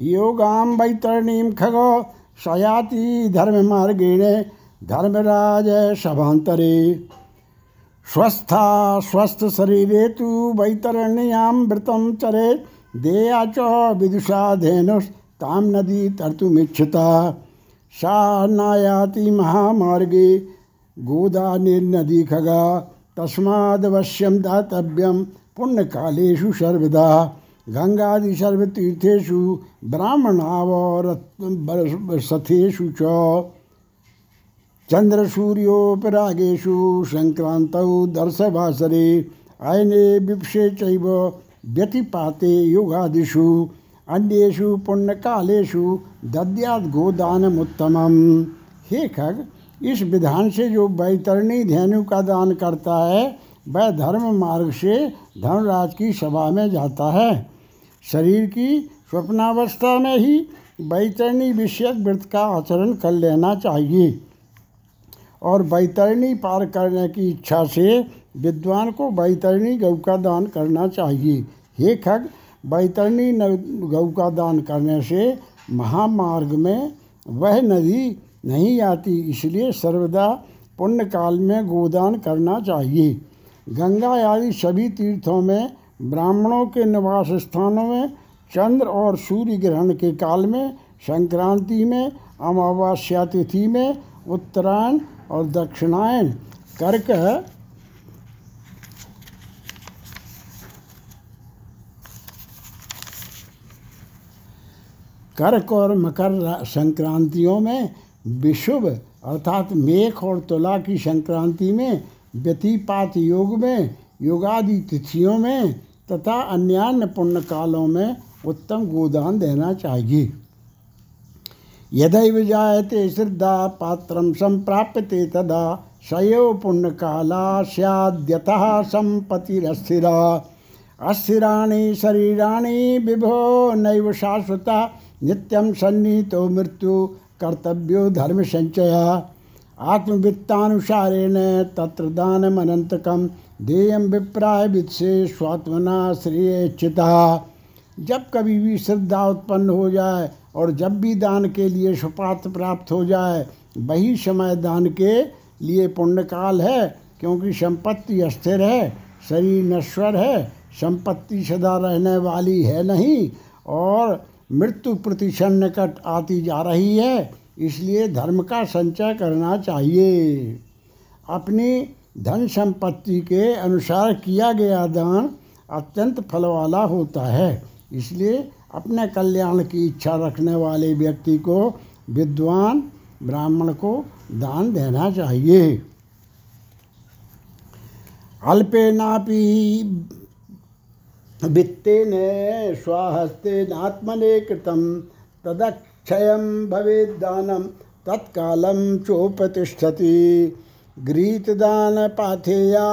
योगाम वैतरणीम खगो सयाति धर्म मार्गेण धर्मराज सभांतरे स्वस्था स्वस्थ शरीरे तो वैतरण्याम व्रतम चरे, देया च विदुषा धेनुष ताम नदी तर्तुमिच्छता। सा नायाति महामार्गे गोदा निर्नदी खगा तस्मादवश्यम दातव्यम पुण्यकालेषु सर्वदा, गंगादि सर्वतीर्थेषु ब्राह्मणावरसथेषु च। चन्द्रसूर्योपरागेषु सङ्क्रान्तौ दर्शवासरे अयने विप्से चैव व्यतिपाते युगादिषु। अन्येषु पुण्यकालेषु दद्याद गोदानमुत्तमम। हे खग, इस विधान से जो बैतरणी धेनु का दान करता है, वह धर्म मार्ग से धर्मराज की सभा में जाता है। शरीर की स्वप्नावस्था में ही बैतरणी विषयक व्रत का आचरण कर लेना चाहिए। और बैतरणी पार करने की इच्छा से विद्वान को बैतरणी गौ का दान करना चाहिए। हे खग बैतरणी गौ का दान करने से महामार्ग में वह नदी नहीं आती, इसलिए सर्वदा पुण्य काल में गोदान करना चाहिए। गंगा आदि सभी तीर्थों में, ब्राह्मणों के निवास स्थानों में, चंद्र और सूर्य ग्रहण के काल में, संक्रांति में, अमावस्या तिथि में उत्तरायण और दक्षिणायन कर्क कर्क और मकर संक्रांतियों में विशुभ, अर्थात मेघ और तुला की संक्रांति में, व्यतिपात योग में, योगादि तिथियों में तथा अन्यान्य पुण्य कालों में उत्तम गोदान देना चाहिए। यदैव जायते श्रद्धा पात्र संप्राप्यते तदा सयो पुण्य काला सद्यतः संपत्तिरस्थिरा। अस्थिराणि, शरीराणि विभो नैव शाश्वता नित्यम सन्नीतो मृत्यु कर्तव्यो धर्म संचया आत्मवित्तानुसारेण तत्र दानमनंतकम देयम विप्राय वित्से स्वात्मना श्रेयचिता जब कभी भी श्रद्धा उत्पन्न हो जाए और जब भी दान के लिए सुपात्र प्राप्त हो जाए, वही समय दान के लिए पुण्यकाल है, क्योंकि संपत्ति अस्थिर है, शरीर नश्वर है, संपत्ति सदा रहने वाली है नहीं, और मृत्यु प्रतिशत निकट आती जा रही है, इसलिए धर्म का संचय करना चाहिए। अपनी धन संपत्ति के अनुसार किया गया दान अत्यंत फल वाला होता है। इसलिए अपने कल्याण की इच्छा रखने वाले व्यक्ति को विद्वान ब्राह्मण को दान देना चाहिए। अल्पेनापि वित्तेन स्वाहस्तेनात्मने कृतं तदक्षयं भवेद्दानं तत्कालं चोपतिष्ठति। गृहीतदानपाथेया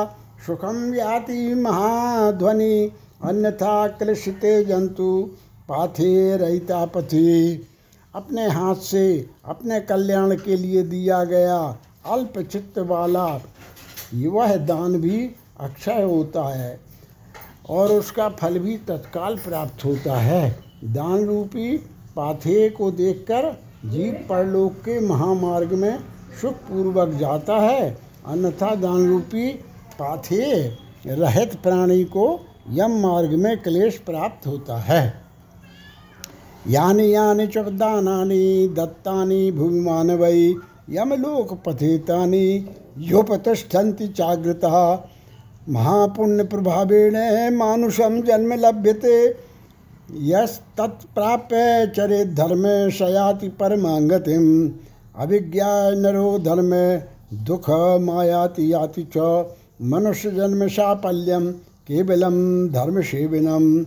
सुखम याति महाध्वनि, अन्यथा क्लिशते जंतु पाथे रहिता अपने हाथ से अपने कल्याण के लिए दिया गया अल्प चित्त वाला वह दान भी अक्षय होता है। और उसका फल भी तत्काल प्राप्त होता है। दान रूपी पाथेय को देखकर जीव परलोक के महामार्ग में सुखपूर्वक जाता है। अन्यथा दान रूपी पाथेय रहित प्राणी को यम मार्ग में क्लेश प्राप्त होता है। यानी यानी च दानानि दत्तानि, भूमिमानवै यमलोक पथितानि योपतिष्ठन्ति चाग्रतः महापुण्य प्रभावेण मानुषम जन्म लभ्यते। यस्तत्प्राप्य चरे धर्म शयाति परमांगतिम अभिज्ञा नरो धर्म दुख मायाति याति च। मनुष्य जन्म साफल्यम केवलम धर्म सेवनम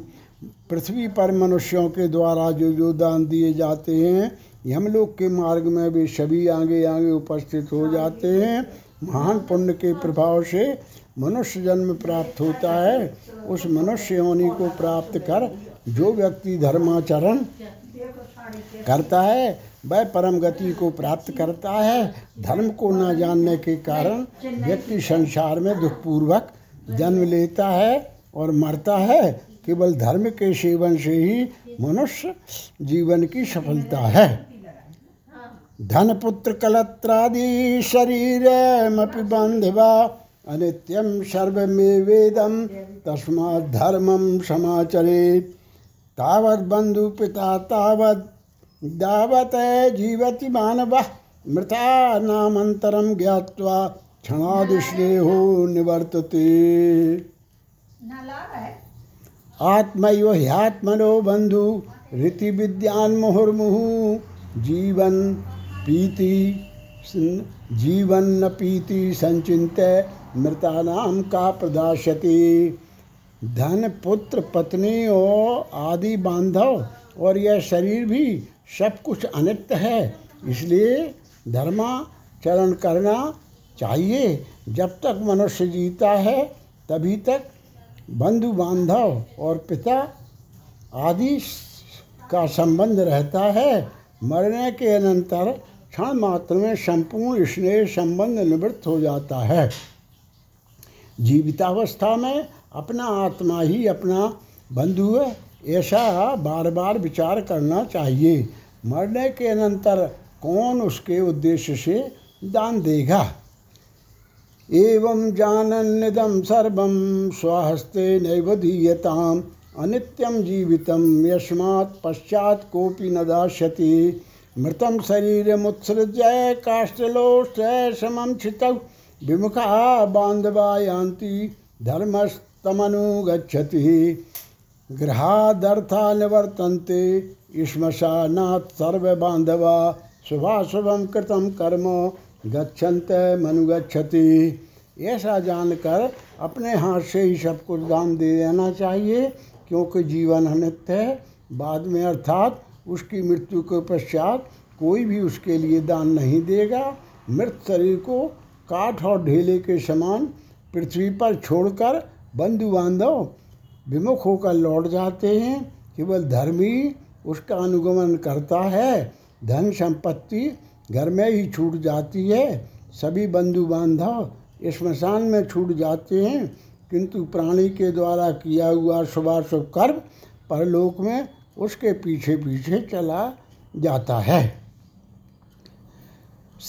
पृथ्वी पर मनुष्यों के द्वारा जो जो दान दिए जाते हैं, यमलोक के मार्ग में भी सभी आगे आगे उपस्थित हो जाते हैं। महान पुण्य के प्रभाव से मनुष्य जन्म प्राप्त होता है, उस मनुष्य योनि को प्राप्त कर जो व्यक्ति धर्माचरण करता है, वह परम गति को प्राप्त करता है। धर्म को न जानने के कारण व्यक्ति संसार में दुखपूर्वक जन्म लेता है और मरता है। केवल धर्म के सेवन से ही मनुष्य जीवन की सफलता है। धन पुत्र कलत्रादि शरीर बंधवा अनित्यम सर्वमेवेदम तस्मा धर्मम समाचरे तावत दावत जीवति मानव मृता नामंतरम ज्ञावा क्षणादिश्रेहो निवर्तते। आत्मयो ह्यात्मनो बंधु रीति विद्यान मुहुर्मुहु जीवन पीति जीवन न पीति संचिंत मृतानाम का प्रदाशति धन, पुत्र, पत्नी और आदि बांधव, और यह शरीर भी सब कुछ अनित्य है। इसलिए धर्माचरण करना चाहिए। जब तक मनुष्य जीता है, तभी तक बंधु बांधव और पिता आदि का संबंध रहता है। मरने के अनंतर क्षण मात्र में संपूर्ण स्नेह संबंध निवृत्त हो जाता है। जीवितावस्था में अपना आत्मा ही अपना बंधु है। ऐसा बार बार विचार करना चाहिए। मरने के अनंतर कौन उसके उद्देश्य से दान देगा? एवं जानन्यदम सर्वम स्वहस्ते नैव दीयताम अनित्यम जीवितम यस्मात् पश्चात कोपि न दास्यति। मृतम शरीर मुत्सृज्य काष्ठलोष्ठ समम छित विमुखा बांधवा यान्ति धर्मस्तमनुगछति गृहादर्था निवर्तन्ते श्मशानात् सर्वबान्धवा शुभाशुभम कृतम कर्म गच्छन्त मनुगछति ऐसा जानकर अपने हाथ से ही सब कुछ दान दे देना चाहिए, क्योंकि जीवन अनित्य है। बाद में अर्थात उसकी मृत्यु के पश्चात कोई भी उसके लिए दान नहीं देगा। मृत शरीर को काठ और ढेले के समान पृथ्वी पर छोड़कर बंधु बांधव विमुख होकर लौट जाते हैं। केवल धर्मी उसका अनुगमन करता है। धन संपत्ति घर में ही छूट जाती है। सभी बंधु बांधव स्मशान में छूट जाते हैं। किंतु प्राणी के द्वारा किया हुआ शुभाशुभ कर्म परलोक में उसके पीछे पीछे चला जाता है।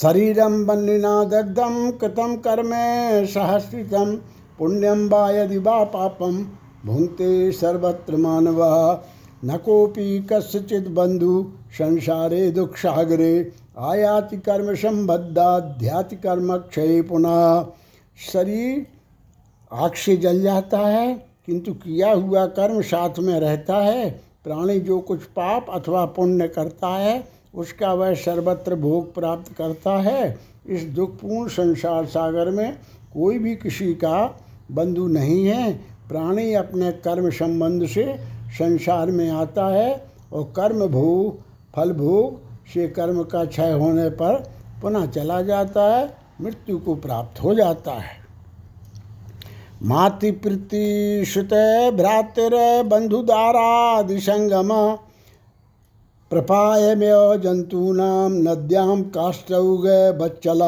शरीरम बन्निना दग्धम कृतम कर्म सहस्रितम पुण्यम वा यदि वा पापम भुंक्ते सर्वत्र मानव। न कोपी कस्यचित बंधु संसारे दुखसागरे, आयाति कर्म संबद्धाध्याति कर्म क्षय पुनः। शरीर आग से जल जाता है, किंतु किया हुआ कर्म साथ में रहता है, प्राणी जो कुछ पाप अथवा पुण्य करता है उसका वह सर्वत्र भोग प्राप्त करता है। इस दुखपूर्ण संसार सागर में कोई भी किसी का बंधु नहीं है। प्राणी अपने कर्म संबंध से संसार में आता है और कर्म भोग, फल भोग से कर्म का क्षय होने पर पुनः चला जाता है, मृत्यु को प्राप्त हो जाता है। मातृप्रीति श्रुत भ्रातर बंधुदारादिसंगम प्रपायमेव जंतूनाम नद्याम काष्ठौग बच्चल।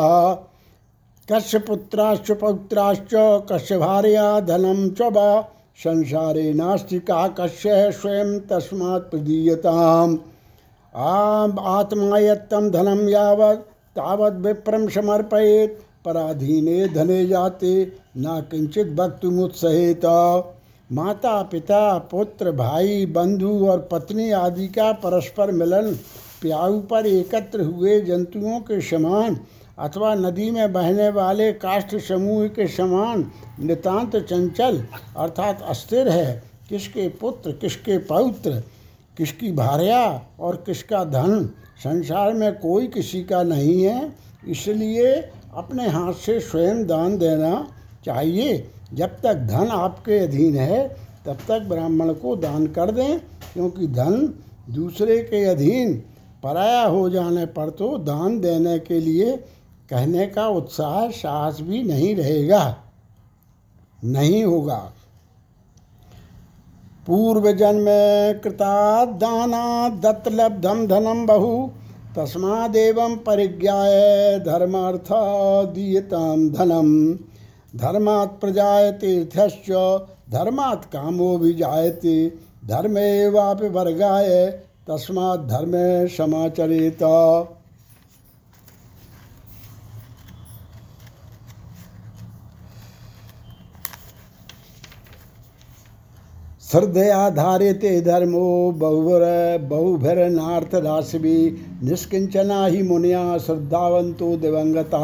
कस्य पुत्राश्च कस्य भार्या धनम च वा संसारे नास्ति का कस्य स्वयं तस्मात् प्रदीयताम्। आम आत्मायत्तम धनम यावत तावत विप्रम समर्पयेत। पराधीने धने जाते, न भक्त मुत्सहित माता, पिता, पुत्र, भाई, बंधु और पत्नी आदि का परस्पर मिलन प्याऊ पर एकत्र हुए जंतुओं के समान अथवा नदी में बहने वाले काष्ठ समूह के समान नितांत चंचल अर्थात अस्थिर है। किसके पुत्र, किसके पौत्र, किसकी भार्या और किसका धन संसार में कोई किसी का नहीं है, इसलिए अपने हाथ से स्वयं दान देना चाहिए। जब तक धन आपके अधीन है, तब तक ब्राह्मण को दान कर दें, क्योंकि धन दूसरे के अधीन पराया हो जाने पर तो दान देने के लिए कहने का उत्साह साहस भी नहीं रहेगा। नहीं होगा। पूर्व जन्म कृता दाना दत्तलब्धम धनम बहु, तस्मादेव परिज्ञाय धर्मार्थ दीयताम धनम। धर्मात् प्रजाय तीर्थश्च धर्मात् कामो भी जायते धर्मे वापि वर्गाय, तस्मात् धर्मे समाचरित। श्रद्धया धार्यते धर्मो बहुवर, बहुभिरनार्थ राशि निष्किंचना ही मुनिया श्रद्धावंतो दिवंगता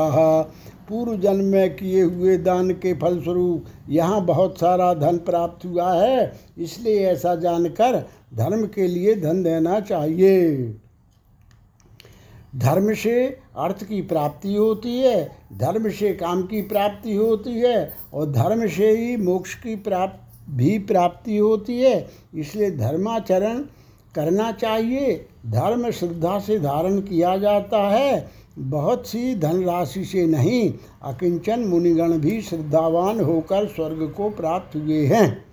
पूर्व जन्म में किए हुए दान के फलस्वरूप यहाँ बहुत सारा धन प्राप्त हुआ है, इसलिए ऐसा जानकर धर्म के लिए धन देना चाहिए। धर्म से अर्थ की प्राप्ति होती है, धर्म से काम की प्राप्ति होती है, और धर्म से ही मोक्ष की प्राप्ति, भी प्राप्ति होती है, इसलिए धर्माचरण करना चाहिए। धर्म श्रद्धा से धारण किया जाता है बहुत सी धनराशि से नहीं, अकिंचन मुनिगण भी श्रद्धावान होकर स्वर्ग को प्राप्त हुए हैं।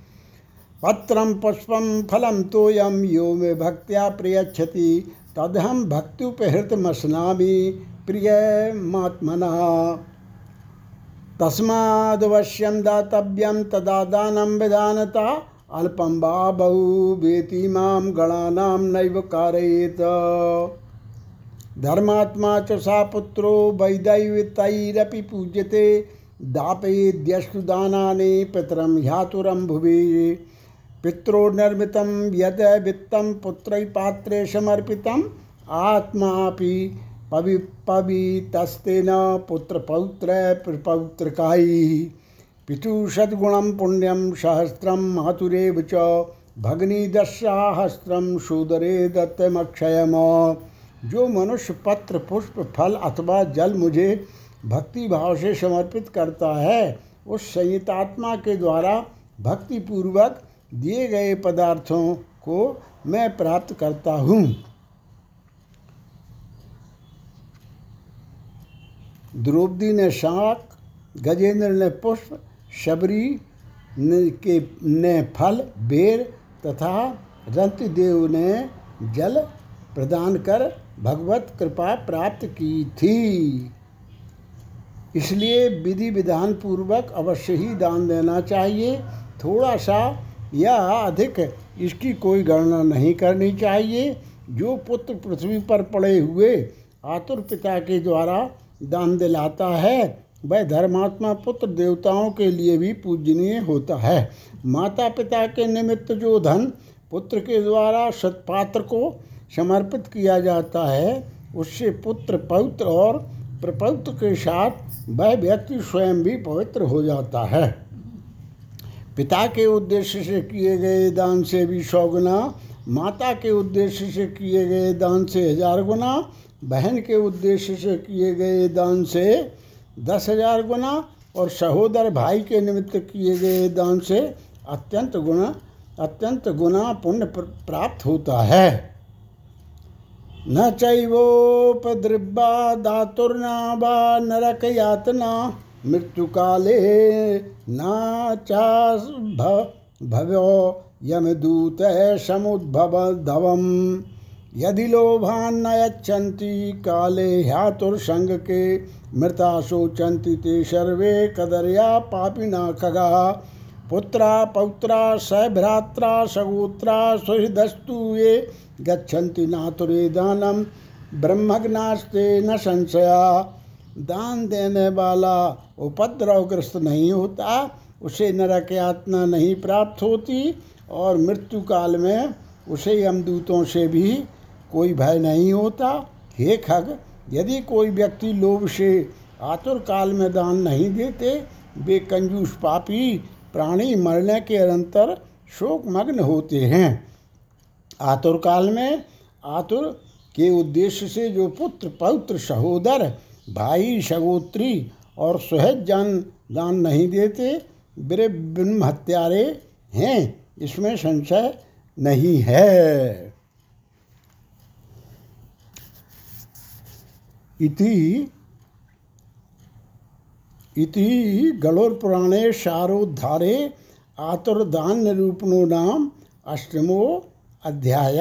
पत्रम पुष्पम फलम तोयम यो में भक्त्या प्रयच्छति। तदहम भक्त्युपहृत मसनामी प्रिय महात्मना तस्मादवश्यम दातव्यम तदा दानम विधानता अल्पम वा बहु वेति माम गणानाम नैव कारयेत। धर्मात्मा च सा पुत्रो वैदैवतैरपि पूज्यते। दापयेद्यस्तु दानानि पितरं ह्यातुरं भुवि। पित्रोर्निर्मितं यद वित्तं पुत्रैपात्रे समर्पितम् आत्मापि पवि पवितस्तेन पुत्रपौत्र प्रपौत्रकायी पितु सद्गुणं पुण्यं सहस्रं मातुरेव च। भगनी दशाहस्रम सुदरे दत्तमक्षयम। जो मनुष्य पत्र, पुष्प, फल अथवा जल मुझे भक्ति भाव से समर्पित करता है, उस संहितात्मा के द्वारा भक्ति पूर्वक दिए गए पदार्थों को मैं प्राप्त करता हूँ। द्रौपदी ने शाक, गजेंद्र ने पुष्प, शबरी ने के, ने फल, बेर तथा रंतदेव ने जल प्रदान कर भगवत कृपा प्राप्त की थी। इसलिए विधि विधान पूर्वक अवश्य ही दान देना चाहिए। थोड़ा सा या अधिक इसकी कोई गणना नहीं करनी चाहिए। जो पुत्र पृथ्वी पर पड़े हुए आतुर पिता के द्वारा दान दिलाता है, वह धर्मात्मा पुत्र देवताओं के लिए भी पूजनीय होता है। माता पिता के निमित्त जो धन पुत्र के द्वारा सत्पात्र को समर्पित किया जाता है, उससे पुत्र पवित्र और प्रपौत्र के साथ वह व्यक्ति स्वयं भी पवित्र हो जाता है। पिता के उद्देश्य से किए गए दान से भी सौ गुना, माता के उद्देश्य से किए गए दान से हज़ार गुना, बहन के उद्देश्य से किए गए दान से दस हज़ार गुना और सहोदर भाई के निमित्त किए गए दान से अत्यंत गुना अत्यंत गुना पुण्य प्राप्त होता है। न चैवोपद्रव्या दातुर्ना वा नरक यातना मृत्यु काले न चा भव्यो यमदूत समुद्भव धवम यदि लोभान्न यच्छन्ति काले ह्यातुर्संग के मृता शोचन्ति ते सर्वे कदर्या पापिना खगा पुत्रा, पौत्रा, सभ्रात्रा, सगोत्रा, सुहृदस्तु ये गच्छन्ति नातुरे दानम ब्रह्मग्नास्ते न संशया। दान देने वाला उपद्रवग्रस्त नहीं होता, उसे नरक यातना नहीं प्राप्त होती और मृत्यु काल में उसे यमदूतों से भी कोई भय नहीं होता। हे खग, यदि कोई व्यक्ति लोभ से आतुर काल में दान नहीं देते, वे कंजूस पापी प्राणी मरने के अंतर शोक मग्न होते हैं। आतुर काल में, आतुर के उद्देश्य से जो पुत्र, पौत्र, सहोदर, भाई, सगोत्री और सुहज जान, दान नहीं देते, वे ब्रह्म हत्यारे हैं। इसमें संशय नहीं है। इति इति गलोरपुराणे शारोद्धारे आतुर्दान निरूपणो नाम अष्टमो अध्याय।